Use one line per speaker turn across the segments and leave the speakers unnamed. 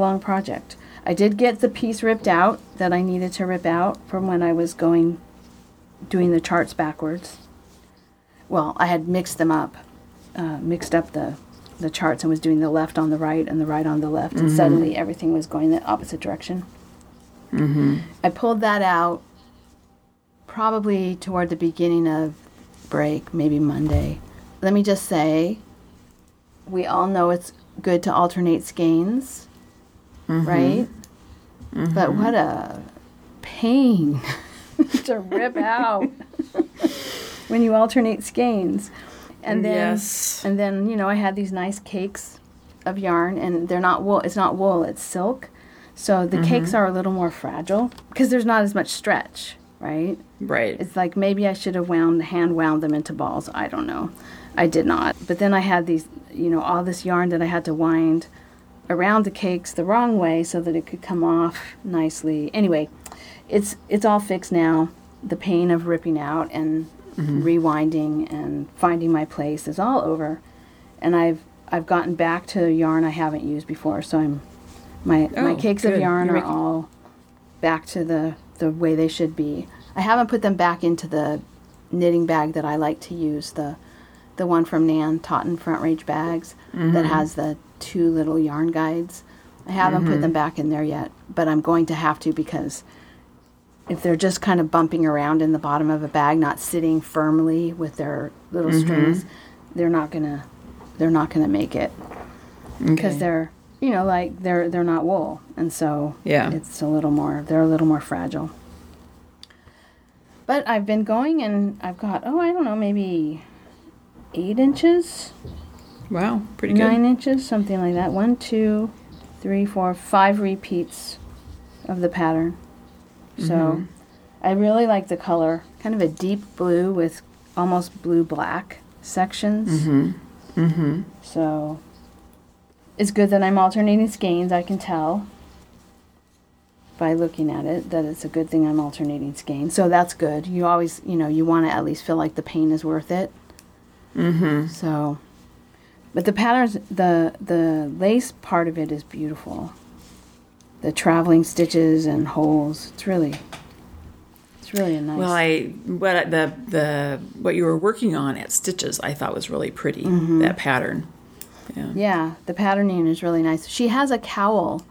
long project. I did get the piece ripped out that I needed to rip out from when I was going doing the charts backwards. Well, I had mixed them up, uh, mixed up the the charts and was doing the left on the right and the right on the left, and suddenly everything was going the opposite direction. I pulled that out probably toward the beginning of break, maybe Monday. Let me just say, we all know it's good to alternate skeins, right? Mm-hmm. But what a pain to rip out when you alternate skeins. And then
Yes.
and then, you know, I had these nice cakes of yarn and they're not wool, it's not wool, it's silk. So the mm-hmm. cakes are a little more fragile because there's not as much stretch, right?
Right.
It's like maybe I should have wound hand wound them into balls. I don't know. I did not. But then I had these, you know, all this yarn that I had to wind around the cakes the wrong way so that it could come off nicely. Anyway, it's it's all fixed now. The pain of ripping out and mm-hmm. rewinding and finding my place is all over. And I've I've gotten back to yarn I haven't used before, so I'm my my
Oh,
cakes of yarn
You're
are
making-
all back to the the way they should be. I haven't put them back into the knitting bag that I like to use the the one from Nan Totten Front Range Bags that mm-hmm. has the two little yarn guides. I haven't put them mm-hmm. back in there yet, but I'm going to have to because if they're just kind of bumping around in the bottom of a bag, not sitting firmly with their little mm-hmm. strings, they're not gonna they're not gonna make it because
Okay.
they're you know like they're they're not wool, and so
Yeah.
it's a little more they're a little more fragile. But I've been going and I've got oh I don't know maybe eight inches,
Wow. Pretty good.
nine inches, something like that. One, two, three, four, five repeats of the pattern. So
Mm-hmm.
I really like the color, kind of a deep blue with almost blue black sections.
Mm-hmm. Mm-hmm.
So it's good that I'm alternating skeins, I can tell by looking at it that it's a good thing I'm alternating skeins. So that's good. You always, you know, you want to at least feel like the pain is worth it.
Mm-hmm.
So but the patterns the the lace part of it is beautiful. The traveling stitches and holes. It's really it's really a nice
Well, I what the the what you were working on at Stitches, I thought was really pretty.
Mm-hmm.
That pattern. Yeah.
Yeah, the patterning is really nice. She has a cowl.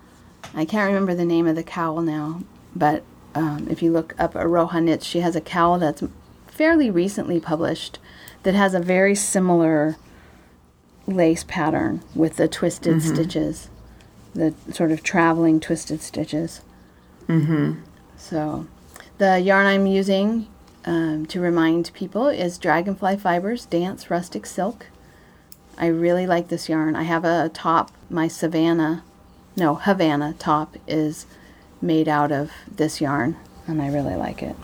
I can't remember the name of the cowl now, but um, if you look up Aroha Knits, she has a cowl that's fairly recently published that has a very similar lace pattern with the twisted stitches, the sort of traveling twisted stitches. Mm-hmm. So, the yarn I'm using um, to remind people is Dragonfly Fibers Dance Rustic Silk. I really like this yarn. I have a top, my Savannah, no, Havana top is made out of this yarn, and I really like it.